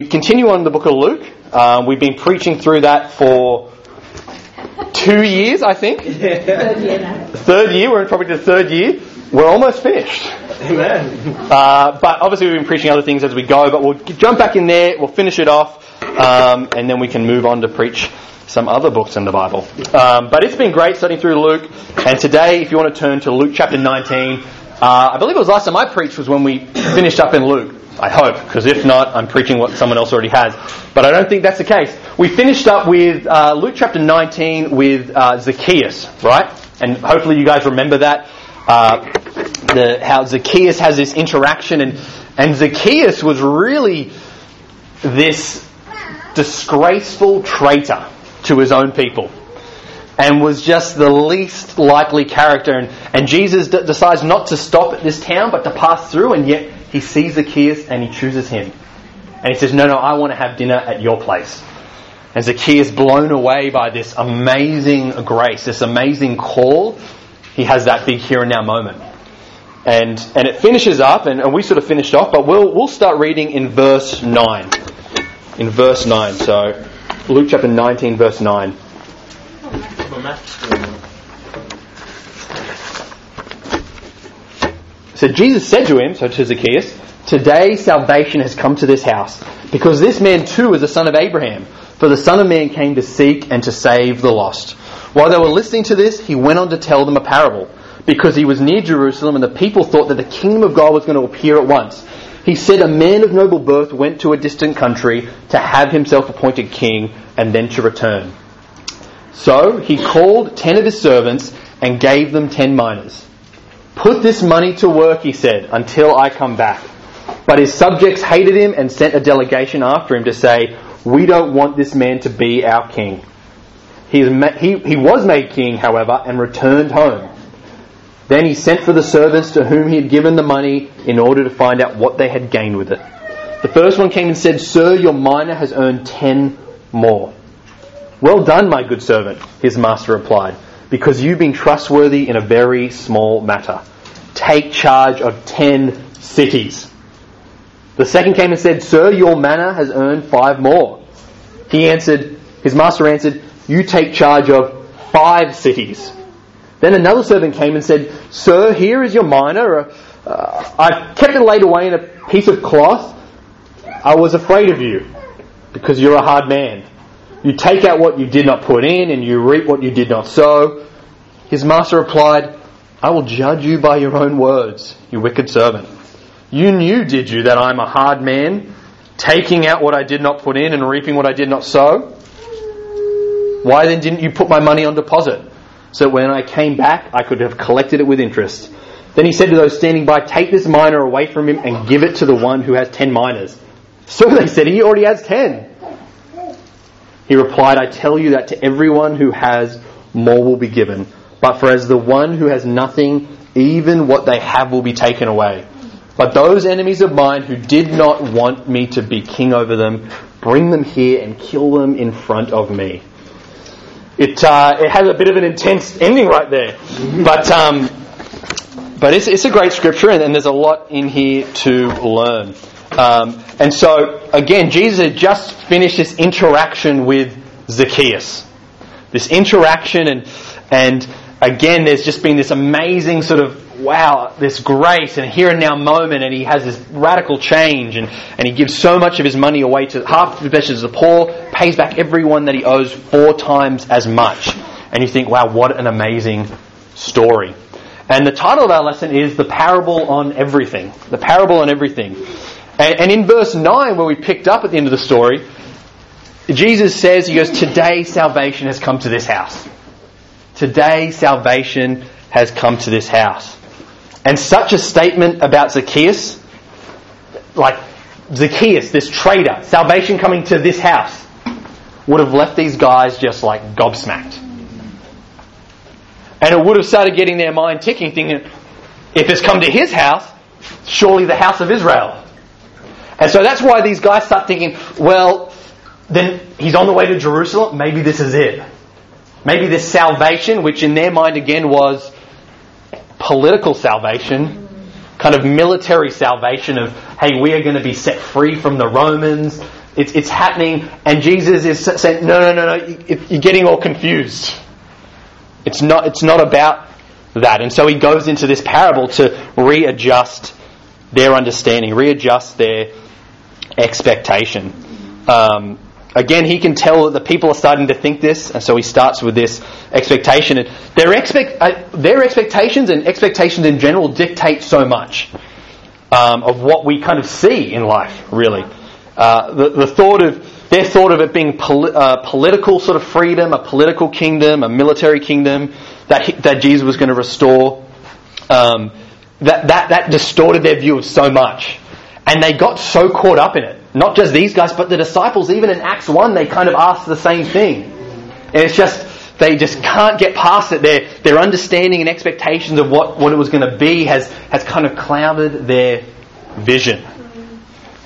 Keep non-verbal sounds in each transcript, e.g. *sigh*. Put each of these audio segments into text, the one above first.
We continue on the book of Luke. Um, we've been preaching through that for two years, I think. *laughs* Third year now. Third year, we're in probably the third year. We're almost finished. Amen. Uh, but obviously, we've been preaching other things as we go. But we'll jump back in there. We'll finish it off, um, and then we can move on to preach some other books in the Bible. Um, but it's been great studying through Luke. And today, if you want to turn to Luke chapter 19, uh, I believe it was last time I preached was when we finished up in Luke. I hope, because if not, I'm preaching what someone else already has. But I don't think that's the case. We finished up with uh, Luke chapter 19 with uh, Zacchaeus, right? And hopefully you guys remember that. Uh, the, how Zacchaeus has this interaction, and, and Zacchaeus was really this disgraceful traitor to his own people and was just the least likely character. And, and Jesus d- decides not to stop at this town but to pass through, and yet he sees Zacchaeus and he chooses him. And he says, No, no, I want to have dinner at your place. And Zacchaeus, blown away by this amazing grace, this amazing call, he has that big here and now moment. And, and it finishes up, and, and we sort of finished off, but we'll, we'll start reading in verse 9. In verse 9. So, Luke chapter 19, verse 9. So Jesus said to him, so to Zacchaeus, Today salvation has come to this house, because this man too is a son of Abraham. For the Son of Man came to seek and to save the lost. While they were listening to this, he went on to tell them a parable, because he was near Jerusalem and the people thought that the kingdom of God was going to appear at once. He said, A man of noble birth went to a distant country to have himself appointed king and then to return. So he called ten of his servants and gave them ten minas. Put this money to work, he said, until I come back. But his subjects hated him and sent a delegation after him to say, We don't want this man to be our king. He, he, he was made king, however, and returned home. Then he sent for the servants to whom he had given the money in order to find out what they had gained with it. The first one came and said, Sir, your mina has earned ten more. Well done, my good servant, his master replied, because you've been trustworthy in a very small matter. Take charge of ten cities. The second came and said, Sir, your mina has earned five more. He answered, his master answered, You take charge of five cities. Then another servant came and said, Sir, here is your mina. Uh, I've kept it laid away in a piece of cloth. I was afraid of you because you're a hard man. You take out what you did not put in and you reap what you did not sow. His master replied, I will judge you by your own words, you wicked servant. You knew, did you, that I'm a hard man, taking out what I did not put in and reaping what I did not sow? Why then didn't you put my money on deposit? So when I came back, I could have collected it with interest. Then he said to those standing by, Take this mina away from him and give it to the one who has ten minas. So they said, He already has ten. He replied, I tell you that to everyone who has, more will be given. But for as the one who has nothing, even what they have will be taken away. But those enemies of mine who did not want me to be king over them, bring them here and kill them in front of me. It, uh, it has a bit of an intense ending right there. But, um, but it's, it's a great scripture and, and there's a lot in here to learn. Um, and so, again, Jesus had just finished this interaction with Zacchaeus. This interaction, and, and again, there's just been this amazing sort of, wow, this grace and here and now moment, and he has this radical change, and, and he gives so much of his money away to half the best to the poor, pays back everyone that he owes four times as much. And you think, wow, what an amazing story. And the title of our lesson is The Parable on Everything. The Parable on Everything. And, and in verse 9, where we picked up at the end of the story, Jesus says, He goes, Today salvation has come to this house. Today salvation has come to this house. And such a statement about Zacchaeus, like Zacchaeus, this traitor, salvation coming to this house, would have left these guys just like gobsmacked. And it would have started getting their mind ticking, thinking, if it's come to his house, surely the house of Israel. And so that's why these guys start thinking, well, then he's on the way to Jerusalem. Maybe this is it. Maybe this salvation, which in their mind again was political salvation, kind of military salvation of, hey, we are going to be set free from the Romans. It's, it's happening, and Jesus is saying, no, no, no, no, you're getting all confused. It's not, it's not about that. And so he goes into this parable to readjust their understanding, readjust their expectation. Um, again, he can tell that the people are starting to think this, and so he starts with this expectation. And their, expect, uh, their expectations and expectations in general dictate so much um, of what we kind of see in life, really. Uh, the, the thought of their thought of it being poli- uh, political sort of freedom, a political kingdom, a military kingdom that he, that Jesus was going to restore. Um, that, that that distorted their view of so much, and they got so caught up in it. Not just these guys, but the disciples. Even in Acts one, they kind of asked the same thing, and it's just they just can't get past it. Their their understanding and expectations of what, what it was going to be has has kind of clouded their vision,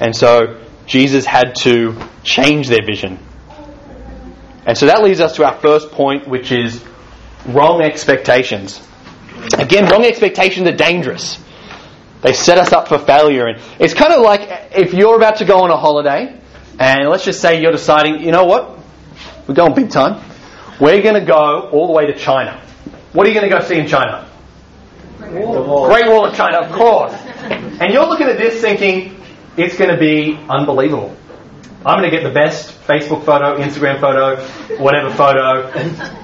and so Jesus had to change their vision. And so that leads us to our first point, which is wrong expectations. Again, wrong expectations are dangerous. They set us up for failure. And it's kind of like if you're about to go on a holiday, and let's just say you're deciding, you know what? We're going big time. We're going to go all the way to China. What are you going to go see in China? Great Wall of China, of course. And you're looking at this thinking, it's going to be unbelievable. I'm going to get the best Facebook photo, Instagram photo, whatever photo.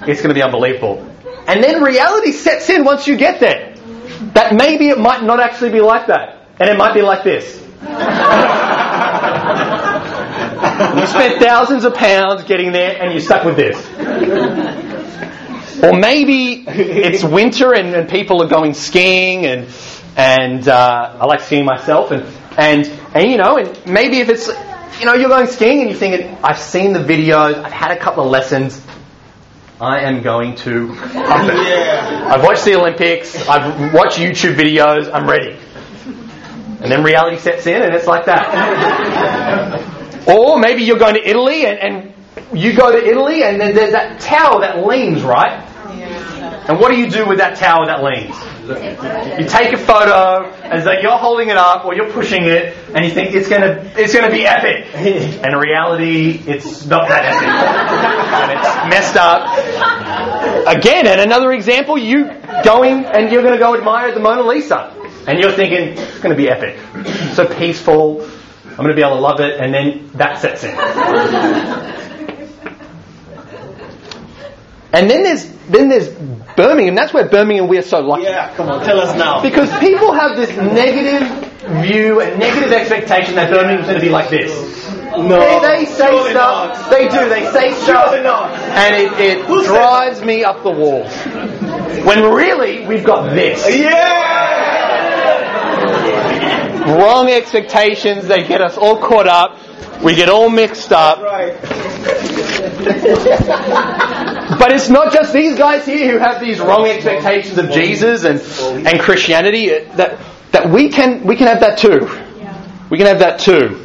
It's going to be unbelievable. And then reality sets in once you get there. That maybe it might not actually be like that. And it might be like this. you spent thousands of pounds getting there and you're stuck with this. Or maybe it's winter and, and people are going skiing and and uh, I like skiing myself and and and you know and maybe if it's you know you're going skiing and you're thinking I've seen the videos I've had a couple of lessons I am going to *laughs* yeah. I've watched the Olympics. I've watched YouTube videos. I'm ready. And then reality sets in and it's like that. *laughs* Or maybe you're going to Italy and, and you go to Italy and then there's that tower that leans right? And what do you do with that tower that leans? You take a photo as though you're holding it up or you're pushing it, and you think it's gonna it's gonna be epic. *laughs* And in reality, it's not that epic, and it's messed up. Again, and another example, you going and you're going to go admire the Mona Lisa, and you're thinking it's going to be epic, so peaceful. I'm going to be able to love it, and then that sets in. And then there's then there's Birmingham. That's where Birmingham we are so lucky. Yeah, come on, tell us now. Because people have this negative view and negative expectation that Birmingham's going to be like this. No, they, they say surely stuff. not. They do. They say stuff, Surely not. and it, it Who said drives me up the wall. When really we've got this. Yeah. Wrong expectations. They get us all caught up. We get all mixed up. Right. But it's not just these guys here who have these wrong expectations of Jesus and, and Christianity. That, that we can, we can have that too. We can have that too.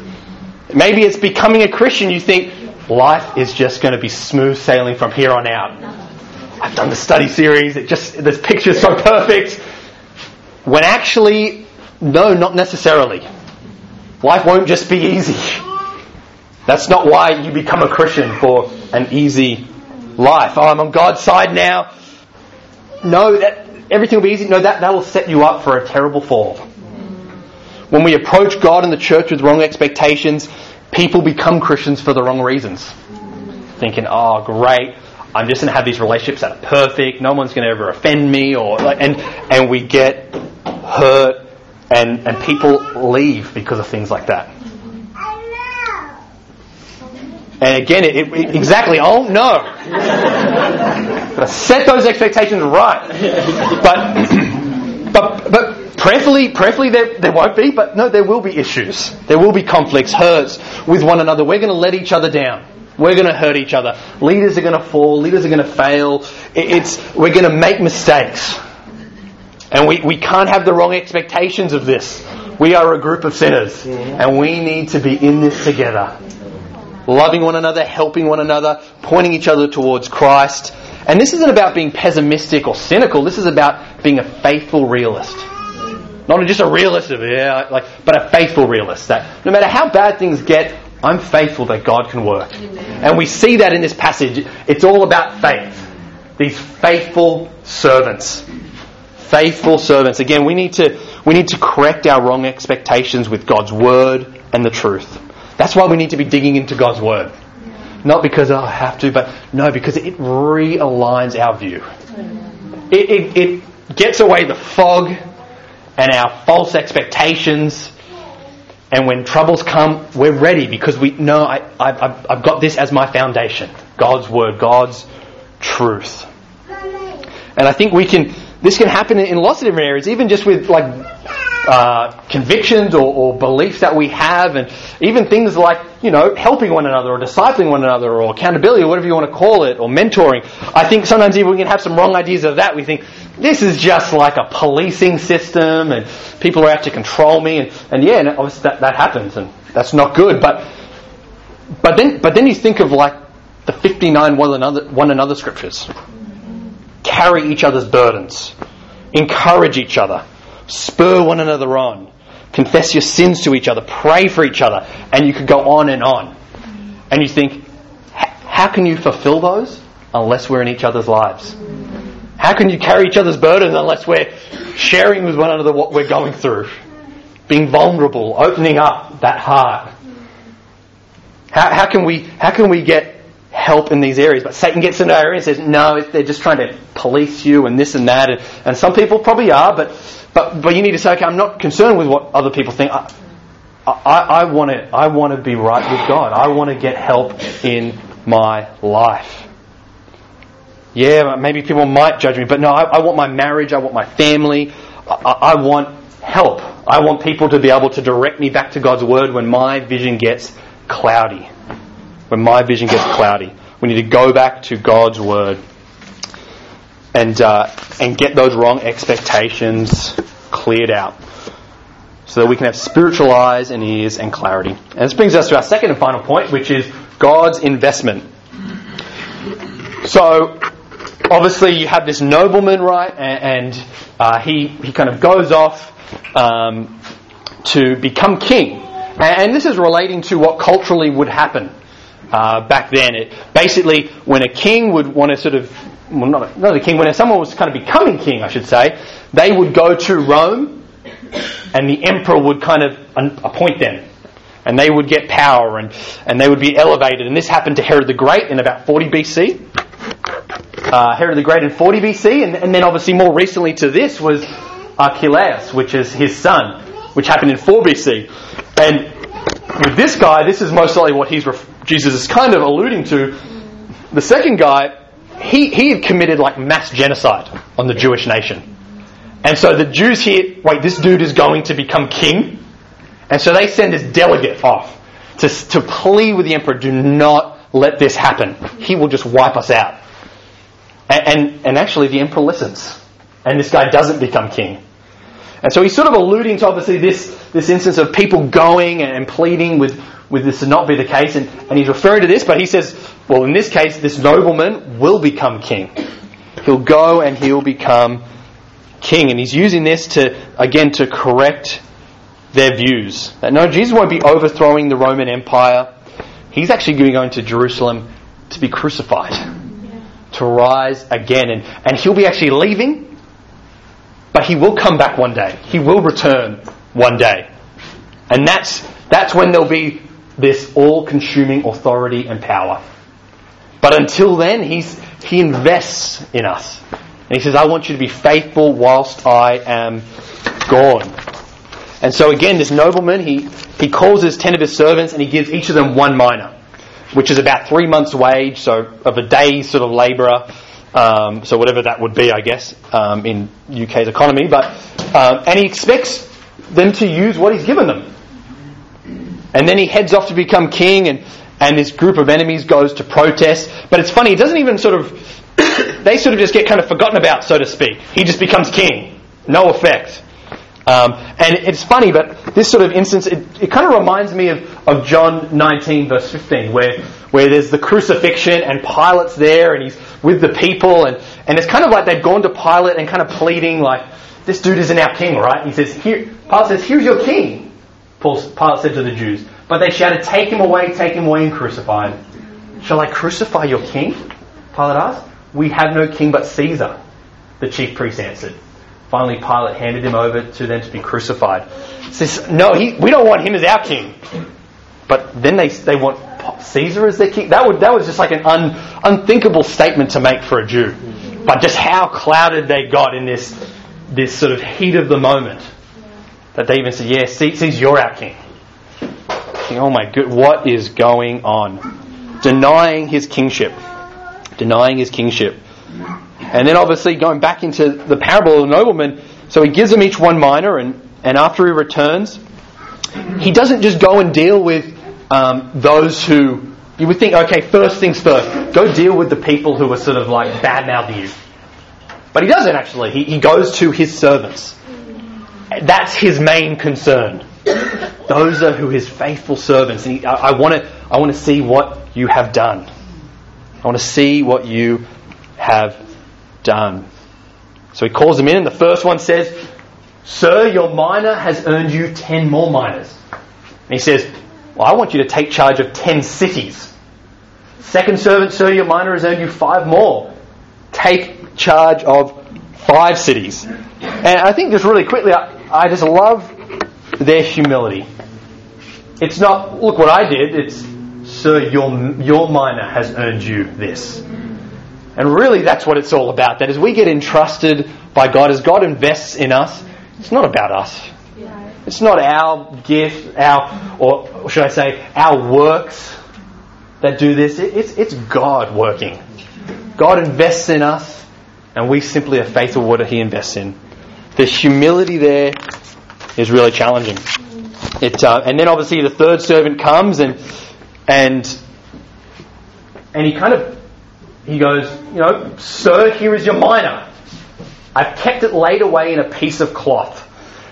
Maybe it's becoming a Christian, you think life is just going to be smooth sailing from here on out. I've done the study series, it just, this picture's so perfect. When actually, no, not necessarily. Life won't just be easy. That's not why you become a Christian for an easy life. Oh, I'm on God's side now. No, that everything will be easy. No, that, that will set you up for a terrible fall. When we approach God and the church with wrong expectations, people become Christians for the wrong reasons. Thinking, oh, great, I'm just going to have these relationships that are perfect. No one's going to ever offend me, or and and we get hurt, and and people leave because of things like that. And again, it, it, exactly, oh no. *laughs* Set those expectations right. But, *clears throat* but, but prayerfully, prayerfully there, there won't be, but no, there will be issues. There will be conflicts, hurts with one another. We're going to let each other down. We're going to hurt each other. Leaders are going to fall. Leaders are going to fail. It's, we're going to make mistakes. And we, we can't have the wrong expectations of this. We are a group of sinners. And we need to be in this together loving one another, helping one another, pointing each other towards Christ. And this isn't about being pessimistic or cynical. This is about being a faithful realist. Not just a realist of yeah, like, but a faithful realist. That no matter how bad things get, I'm faithful that God can work. And we see that in this passage. It's all about faith. These faithful servants. Faithful servants. Again, we need to, we need to correct our wrong expectations with God's word and the truth. That's why we need to be digging into God's word. Not because oh, I have to, but no, because it realigns our view. It, it, it gets away the fog and our false expectations. And when troubles come, we're ready because we know I, I, I've got this as my foundation God's Word, God's truth. And I think we can, this can happen in lots of different areas, even just with like uh, convictions or, or, beliefs that we have, and even things like, you know, helping one another or discipling one another or accountability or whatever you want to call it, or mentoring. I think sometimes even we can have some wrong ideas of that. We think, this is just like a policing system and people are out to control me. And, and yeah, and obviously that, that happens and that's not good. But, but, then, but then you think of like the 59 one another, one another scriptures. Carry each other's burdens. Encourage each other spur one another on, confess your sins to each other, pray for each other, and you could go on and on. And you think, how can you fulfill those unless we're in each other's lives? How can you carry each other's burdens unless we're sharing with one another what we're going through? Being vulnerable, opening up that heart. How, how, can we, how can we get help in these areas? But Satan gets into our area and says, no, they're just trying to police you and this and that. And, some people probably are, but but, but you need to say, okay, I'm not concerned with what other people think. I, I, I want to I want to be right with God. I want to get help in my life. Yeah, maybe people might judge me, but no, I, I want my marriage, I want my family, I, I want help. I want people to be able to direct me back to God's Word when my vision gets cloudy. When my vision gets cloudy. We need to go back to God's Word and, uh, and get those wrong expectations cleared out so that we can have spiritual eyes and ears and clarity. And this brings us to our second and final point, which is God's investment. So, obviously, you have this nobleman, right? And, and uh, he, he kind of goes off um, to become king. And this is relating to what culturally would happen uh, back then. It, basically, when a king would want to sort of well, not a, not a king, when someone was kind of becoming king, I should say, they would go to Rome and the emperor would kind of appoint them. And they would get power and, and they would be elevated. And this happened to Herod the Great in about 40 BC. Uh, Herod the Great in 40 BC. And, and, then obviously more recently to this was Archelaus, which is his son, which happened in 4 BC. And with this guy, this is most likely what he's ref- Jesus is kind of alluding to. The second guy he, he had committed like mass genocide on the Jewish nation. And so the Jews hear, wait, this dude is going to become king. And so they send this delegate off to, to plead with the emperor, do not let this happen. He will just wipe us out. And, and, and actually the emperor listens. And this guy doesn't become king. And so he's sort of alluding to obviously this, this instance of people going and pleading with, with this to not be the case. And, and he's referring to this, but he says, well, in this case, this nobleman will become king. He'll go and he'll become king. And he's using this to, again, to correct their views. That no, Jesus won't be overthrowing the Roman Empire. He's actually going to Jerusalem to be crucified, to rise again. And, and he'll be actually leaving, but he will come back one day. He will return one day. And that's, that's when there'll be this all consuming authority and power. But until then, he's, he invests in us. And he says, I want you to be faithful whilst I am gone. And so again, this nobleman, he, he calls his ten of his servants and he gives each of them one mina, which is about three months' wage, so of a day's sort of labourer. Um, so whatever that would be, I guess, um, in UK's economy. But um, and he expects them to use what he's given them. And then he heads off to become king, and, and this group of enemies goes to protest. But it's funny, he doesn't even sort of, *coughs* they sort of just get kind of forgotten about, so to speak. He just becomes king. No effect. Um, and it's funny, but this sort of instance, it, it kind of reminds me of, of John 19, verse 15, where, where there's the crucifixion and Pilate's there and he's with the people. And, and it's kind of like they've gone to Pilate and kind of pleading, like, this dude isn't our king, right? He says, here, Pilate says, here's your king. Paul, Pilate said to the Jews, But they shouted, Take him away, take him away, and crucify him. Shall I crucify your king? Pilate asked. We have no king but Caesar, the chief priest answered. Finally, Pilate handed him over to them to be crucified. He says, No, he, we don't want him as our king. But then they, they want Caesar is their king. That, would, that was just like an un, unthinkable statement to make for a Jew. But just how clouded they got in this, this sort of heat of the moment that they even said, Yeah, Caesar's you're our king. Oh my good, what is going on? Denying his kingship. Denying his kingship. And then obviously going back into the parable of the nobleman, so he gives them each one mina, and, and after he returns, he doesn't just go and deal with um, those who you would think, okay, first things first, go deal with the people who are sort of like bad mouthing you. But he doesn't actually. He, he goes to his servants. That's his main concern. Those are who his faithful servants. And he, I, I want to I want to see what you have done. I want to see what you have done. So he calls them in, and the first one says, Sir, your mina has earned you ten more minas. And he says, Well, I want you to take charge of ten cities. Second servant, sir, your mina has earned you five more. Take charge of five cities. And I think just really quickly, I, I just love their humility. It's not, look what I did, it's, sir, your, your mina has earned you this. And really, that's what it's all about. That as we get entrusted by God, as God invests in us, it's not about us. It's not our gift, our, or should I say, our works that do this. It's, it's God working. God invests in us, and we simply are faithful what He invests in. The humility there is really challenging. It, uh, and then obviously the third servant comes and and and he kind of he goes, you know, sir, here is your mina. I've kept it laid away in a piece of cloth.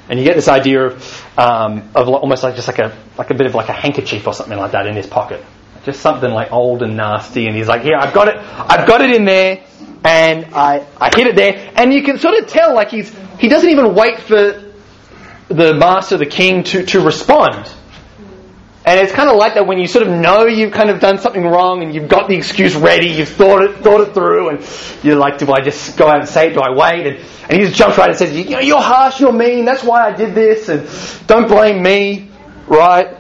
And you get this idea of, um, of almost like just like a like a bit of like a handkerchief or something like that in his pocket, just something like old and nasty. And he's like, here, I've got it, I've got it in there, and I I hid it there. And you can sort of tell like he's he doesn't even wait for the master, the king, to to respond. And it's kind of like that when you sort of know you've kind of done something wrong and you've got the excuse ready, you've thought it, thought it through, and you're like, do I just go out and say it? Do I wait? And, and he just jumps right and says, you know, you're harsh, you're mean, that's why I did this, and don't blame me, right?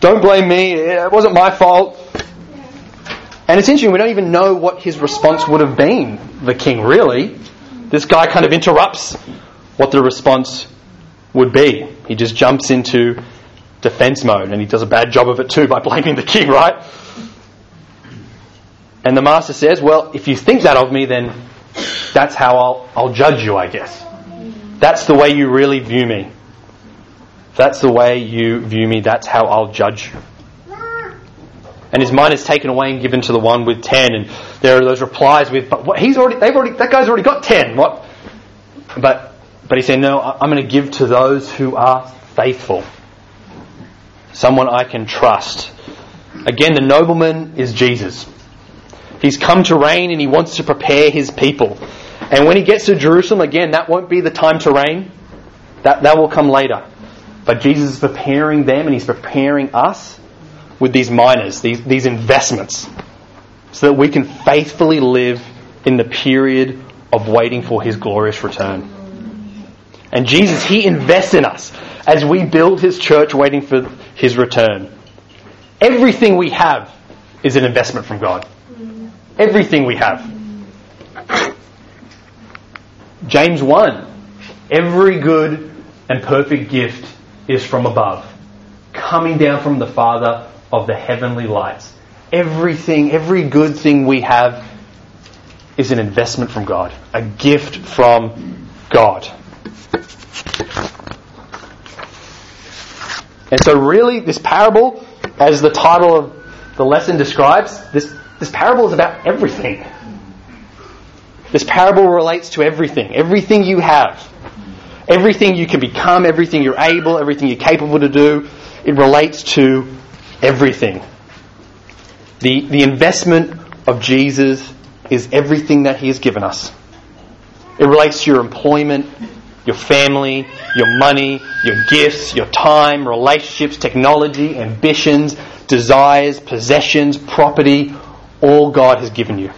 Don't blame me, it wasn't my fault. And it's interesting, we don't even know what his response would have been, the king, really. This guy kind of interrupts what the response would be. He just jumps into defense mode, and he does a bad job of it too by *laughs* blaming the king, right? And the master says, Well, if you think that of me, then that's how I'll, I'll judge you, I guess. That's the way you really view me. That's the way you view me, that's how I'll judge you. And his mind is taken away and given to the one with ten, and there are those replies with, but what, he's already, they've already, that guy's already got ten. What? But, but he said, no, I'm going to give to those who are faithful someone I can trust. Again, the nobleman is Jesus. He's come to reign and he wants to prepare his people. And when he gets to Jerusalem, again, that won't be the time to reign. That, that will come later. But Jesus is preparing them and he's preparing us with these minas, these, these investments, so that we can faithfully live in the period of waiting for his glorious return. And Jesus, he invests in us as we build his church waiting for his return. Everything we have is an investment from God. Everything we have. James 1 Every good and perfect gift is from above, coming down from the Father of the heavenly lights. Everything, every good thing we have is an investment from God, a gift from God. And so, really, this parable, as the title of the lesson describes, this, this parable is about everything. This parable relates to everything. Everything you have. Everything you can become, everything you're able, everything you're capable to do. It relates to everything. The, the investment of Jesus is everything that He has given us. It relates to your employment, your family, your money, your gifts, your time, relationships, technology, ambitions, desires, possessions, property, all God has given you.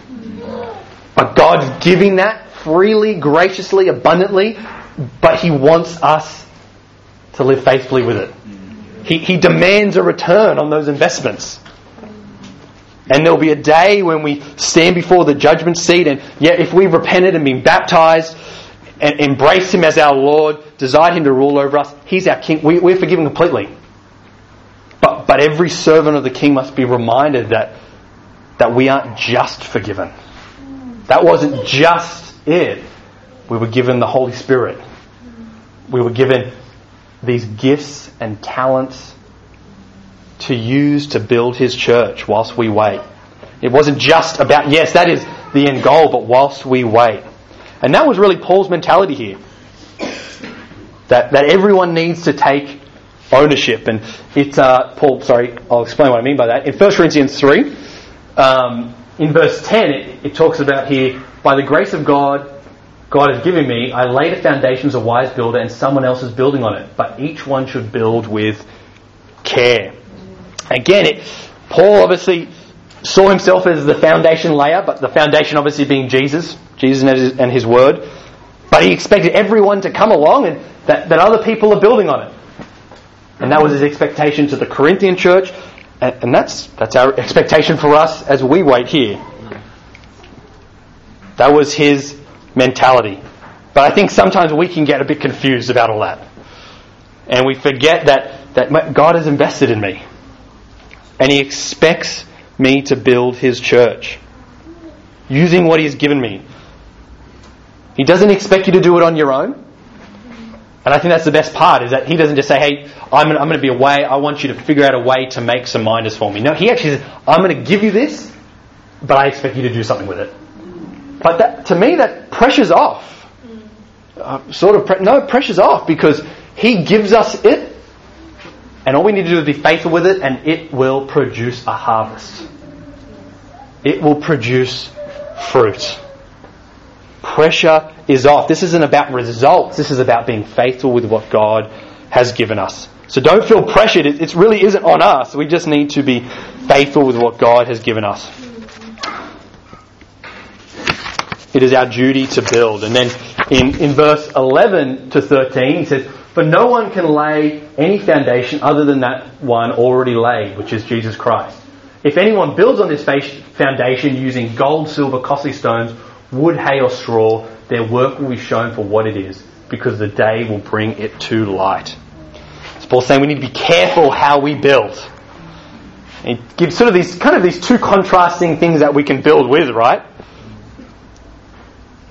But God's giving that freely, graciously, abundantly, but He wants us to live faithfully with it. He, he demands a return on those investments. And there'll be a day when we stand before the judgment seat, and yet if we've repented and been baptized and embraced Him as our Lord, desired Him to rule over us, He's our King. We, we're forgiven completely. But, but every servant of the King must be reminded that, that we aren't just forgiven. That wasn't just it. We were given the Holy Spirit. We were given these gifts and talents to use to build his church whilst we wait. It wasn't just about, yes, that is the end goal, but whilst we wait. And that was really Paul's mentality here. That, that everyone needs to take ownership. And it's, uh, Paul, sorry, I'll explain what I mean by that. In 1 Corinthians 3, um, in verse 10, it, it talks about here, by the grace of God, God has given me, I laid a foundation as a wise builder and someone else is building on it. But each one should build with care. Again, it, Paul obviously saw himself as the foundation layer, but the foundation obviously being Jesus, Jesus and his, and his word. But he expected everyone to come along and that, that other people are building on it. And that was his expectation to the Corinthian church, and, and that's, that's our expectation for us as we wait here. That was his mentality. But I think sometimes we can get a bit confused about all that. And we forget that, that God has invested in me. And He expects me to build His church using what He's given me. He doesn't expect you to do it on your own. And I think that's the best part is that He doesn't just say, hey, I'm, I'm going to be away. I want you to figure out a way to make some minders for me. No, He actually says, I'm going to give you this, but I expect you to do something with it. But that, to me, that pressure's off. Uh, sort of, pre- no, pressure's off because He gives us it, and all we need to do is be faithful with it, and it will produce a harvest. It will produce fruit. Pressure is off. This isn't about results. This is about being faithful with what God has given us. So don't feel pressured. It, it really isn't on us. We just need to be faithful with what God has given us. It is our duty to build. And then in, in verse 11 to 13, he says, For no one can lay any foundation other than that one already laid, which is Jesus Christ. If anyone builds on this foundation using gold, silver, costly stones, wood, hay, or straw, their work will be shown for what it is, because the day will bring it to light. It's Paul's saying we need to be careful how we build. It gives sort of these kind of these two contrasting things that we can build with, right?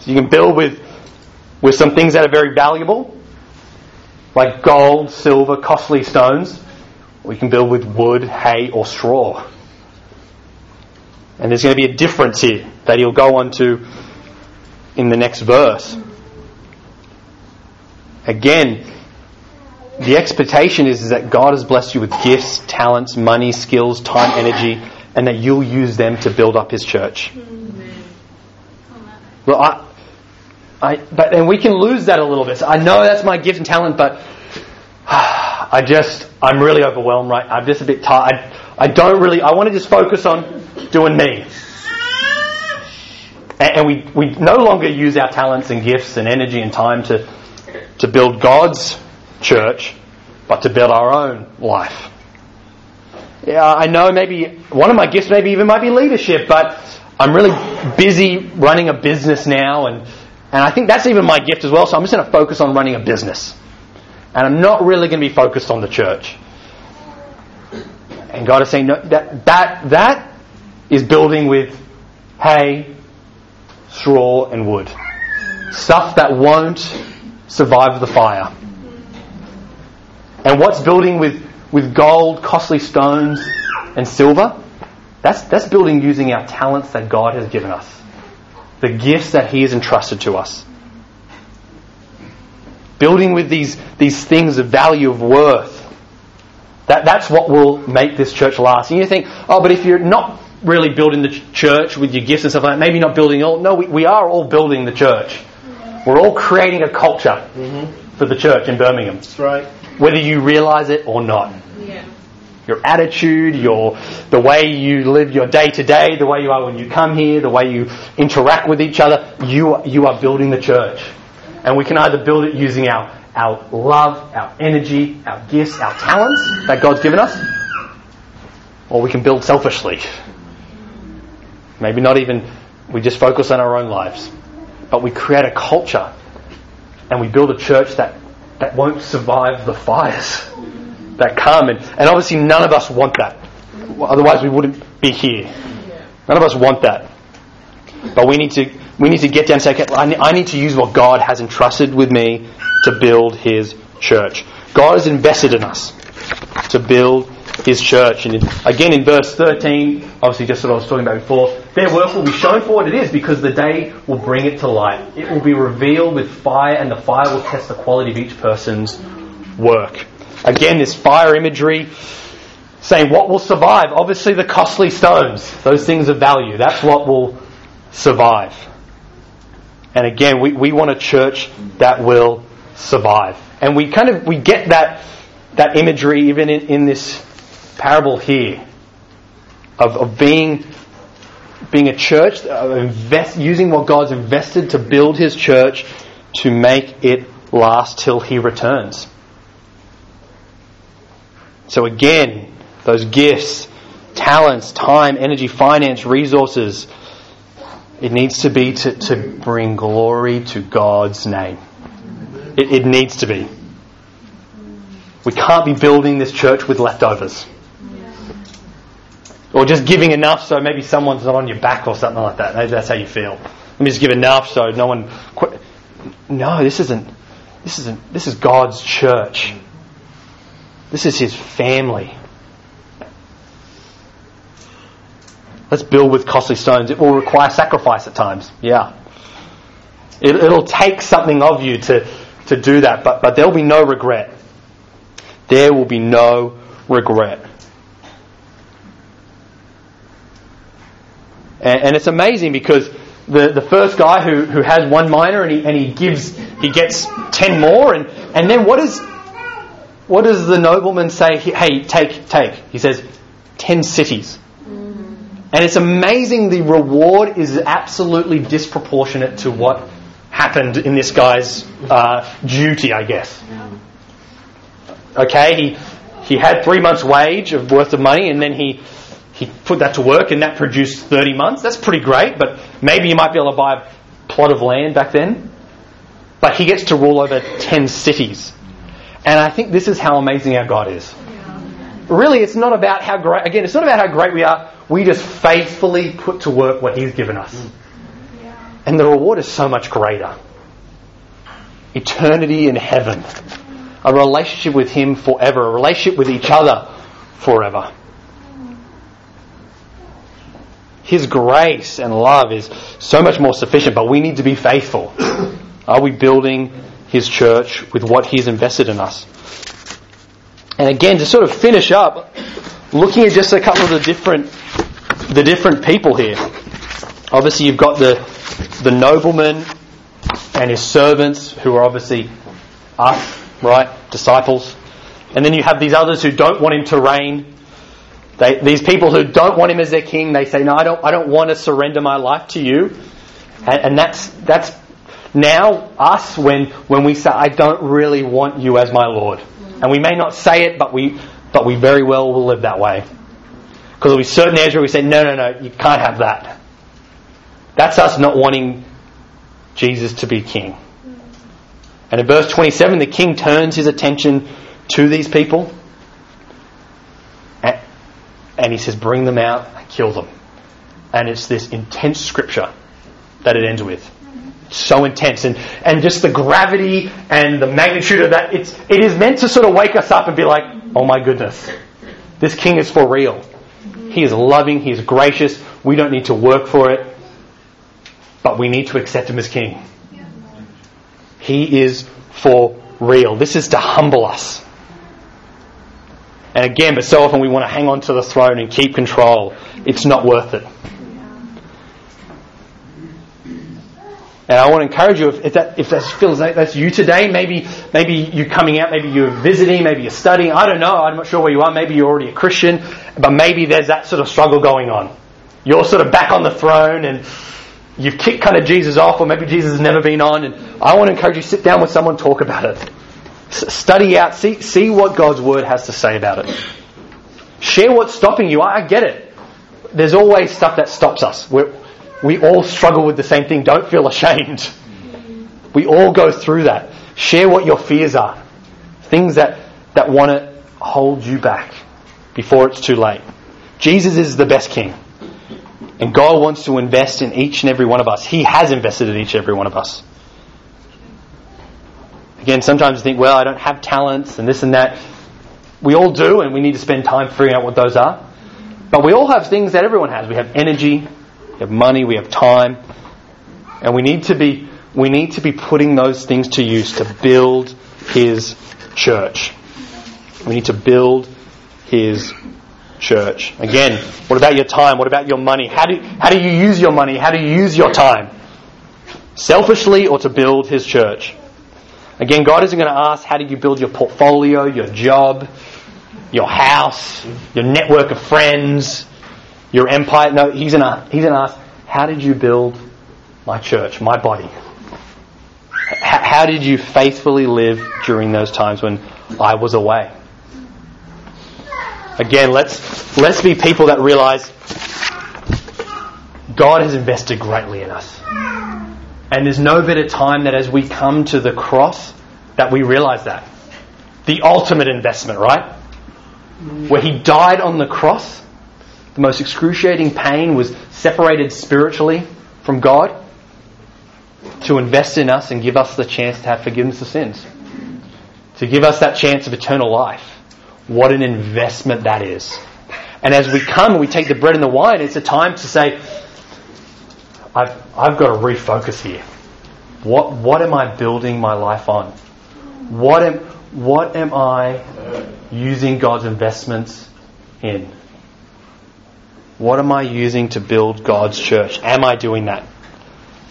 So you can build with with some things that are very valuable, like gold, silver, costly stones. We can build with wood, hay, or straw. And there's going to be a difference here that he'll go on to in the next verse. Again, the expectation is, is that God has blessed you with gifts, talents, money, skills, time, energy, and that you'll use them to build up His church. Well, I, I, but and we can lose that a little bit. So I know that's my gift and talent, but *sighs* I just I'm really overwhelmed. Right, I'm just a bit tired. I, I don't really. I want to just focus on doing me. And, and we we no longer use our talents and gifts and energy and time to to build God's church, but to build our own life. Yeah, I know maybe one of my gifts maybe even might be leadership, but I'm really busy running a business now and and I think that's even my gift as well, so I'm just going to focus on running a business. And I'm not really going to be focused on the church. And God is saying, no, that, that, that is building with hay, straw, and wood. Stuff that won't survive the fire. And what's building with, with gold, costly stones, and silver? That's, that's building using our talents that God has given us the gifts that He has entrusted to us. Building with these, these things of value, of worth. That, that's what will make this church last. And you think, oh, but if you're not really building the church with your gifts and stuff like that, maybe not building all. No, we, we are all building the church. We're all creating a culture for the church in Birmingham, That's right. whether you realize it or not. Yeah. Your attitude, your the way you live your day to day, the way you are when you come here, the way you interact with each other, you you are building the church. And we can either build it using our our love, our energy, our gifts, our talents that God's given us, or we can build selfishly. Maybe not even we just focus on our own lives. But we create a culture and we build a church that, that won't survive the fires that come. And, and obviously, none of us want that. Otherwise, we wouldn't be here. None of us want that. But we need to, we need to get down and say, okay, I need, to use what God has entrusted with me to build His church. God has invested in us to build His church. And again, in verse 13, obviously just what I was talking about before, their work will be shown for what it is because the day will bring it to light. It will be revealed with fire, and the fire will test the quality of each person's work. Again, this fire imagery saying what will survive? Obviously, the costly stones, those things of value. That's what will survive. And again, we, we want a church that will survive. And we kind of we get that that imagery even in, in this parable here of, of being being a church, of invest, using what God's invested to build His church to make it last till He returns. So again, those gifts, talents, time, energy, finance, resources, it needs to be to, to bring glory to God's name. It, it needs to be. We can't be building this church with leftovers. Or just giving enough so maybe someone's not on your back or something like that. Maybe that's how you feel. Let me just give enough so no one. Qu- no, this isn't. This isn't. This is God's church. This is His family. Let's build with costly stones. It will require sacrifice at times. Yeah. It, it'll take something of you to, to do that, but, but there will be no regret. There will be no regret. And, and it's amazing because the, the first guy who, who has one mina and he, and he gives, he gets ten more, and, and then what is, what does the nobleman say? Hey, take, take. He says, ten cities. And it's amazing the reward is absolutely disproportionate to what happened in this guy's uh, duty, I guess. Okay, he, he had three months' wage of worth of money and then he, he put that to work and that produced 30 months. That's pretty great, but maybe you might be able to buy a plot of land back then. But he gets to rule over 10 cities. And I think this is how amazing our God is. Really, it's not about how great, again, it's not about how great we are. We just faithfully put to work what He's given us. Mm. And the reward is so much greater. Eternity in heaven. A relationship with Him forever. A relationship with each other forever. His grace and love is so much more sufficient, but we need to be faithful. *coughs* Are we building His church with what He's invested in us? And again, to sort of finish up, looking at just a couple of the different, the different people here. Obviously, you've got the the nobleman and his servants, who are obviously us, right, disciples. And then you have these others who don't want him to reign. They, these people who don't want him as their king, they say, "No, I don't. I don't want to surrender my life to you." And, and that's that's now us when when we say, "I don't really want you as my Lord." And we may not say it, but we, but we very well will live that way. Because there'll be certain areas where we say, no, no, no, you can't have that. That's us not wanting Jesus to be king. And in verse 27, the king turns his attention to these people and, and he says, bring them out and kill them. And it's this intense scripture that it ends with. So intense. And, and just the gravity and the magnitude of that it's it is meant to sort of wake us up and be like oh my goodness this king is for real. He is loving he is gracious we don't need to work for it but we need to accept him as king. He is for real. This is to humble us. And again but so often we want to hang on to the throne and keep control. It's not worth it And I want to encourage you, if, if that if that feels like that's you today, maybe maybe you're coming out, maybe you're visiting, maybe you're studying. I don't know. I'm not sure where you are. Maybe you're already a Christian, but maybe there's that sort of struggle going on. You're sort of back on the throne, and you've kicked kind of Jesus off, or maybe Jesus has never been on. And I want to encourage you, sit down with someone, talk about it, S- study out, see see what God's word has to say about it. Share what's stopping you. I, I get it. There's always stuff that stops us. We're, we all struggle with the same thing. Don't feel ashamed. We all go through that. Share what your fears are. Things that, that want to hold you back before it's too late. Jesus is the best king. And God wants to invest in each and every one of us. He has invested in each and every one of us. Again, sometimes you think, well, I don't have talents and this and that. We all do, and we need to spend time figuring out what those are. But we all have things that everyone has. We have energy, we have money, we have time, and we need to be we need to be putting those things to use to build His church. We need to build His church. Again, what about your time? What about your money? How do how do you use your money? How do you use your time? Selfishly or to build His church? Again, God isn't going to ask how do you build your portfolio, your job, your house, your network of friends, your empire. No, He's to, he's ask, how did you build my church, my body? H- how did you faithfully live during those times when I was away? Again, let's, let's be people that realize God has invested greatly in us. And there's no better time that as we come to the cross that we realize that. The ultimate investment, right? Where he died on the cross, the most excruciating pain was separated spiritually from God to invest in us and give us the chance to have forgiveness of sins. To give us that chance of eternal life. What an investment that is. And as we come and we take the bread and the wine, it's a time to say, I've, I've got to refocus here. What, what am I building my life on? What am, what am I using God's investments in? What am I using to build God's church? Am I doing that?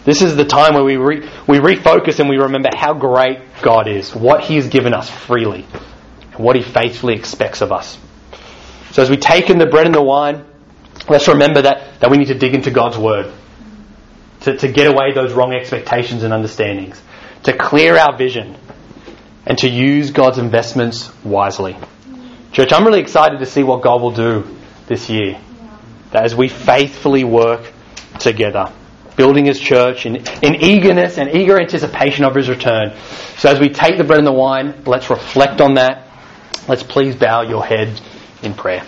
This is the time where we, re, we refocus and we remember how great God is, what He has given us freely, and what He faithfully expects of us. So as we take in the bread and the wine, let's remember that, that we need to dig into God's Word to, to get away those wrong expectations and understandings, to clear our vision, and to use God's investments wisely. Church, I'm really excited to see what God will do this year. That as we faithfully work together, building His church in, in eagerness and eager anticipation of His return. So as we take the bread and the wine, let's reflect on that. Let's please bow your head in prayer.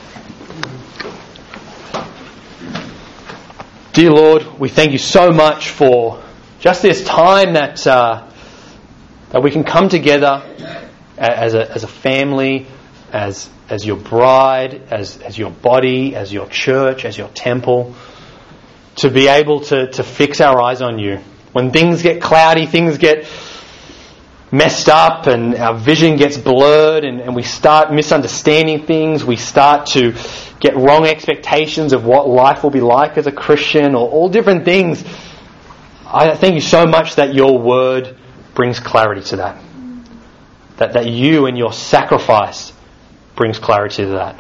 Dear Lord, we thank you so much for just this time that, uh, that we can come together as a, as a family, as, as your bride, as, as your body, as your church, as your temple, to be able to, to fix our eyes on you. When things get cloudy, things get messed up, and our vision gets blurred, and, and we start misunderstanding things, we start to get wrong expectations of what life will be like as a Christian, or all different things. I thank you so much that your word brings clarity to that. That, that you and your sacrifice brings clarity to that.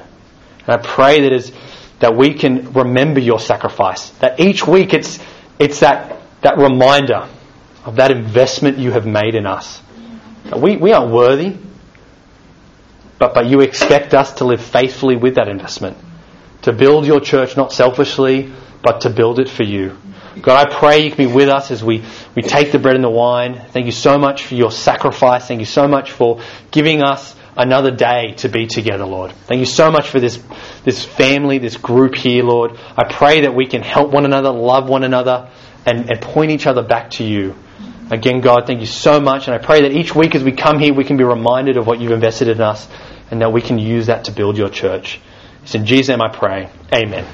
And I pray that is that we can remember your sacrifice. That each week it's it's that that reminder of that investment you have made in us. That we, we aren't worthy, but, but you expect us to live faithfully with that investment. To build your church not selfishly, but to build it for you. God, I pray you can be with us as we, we take the bread and the wine. Thank you so much for your sacrifice. Thank you so much for giving us another day to be together, Lord. Thank you so much for this, this family, this group here, Lord. I pray that we can help one another, love one another, and, and point each other back to you. Again, God, thank you so much. And I pray that each week as we come here, we can be reminded of what you've invested in us and that we can use that to build your church. It's in Jesus' name I pray. Amen.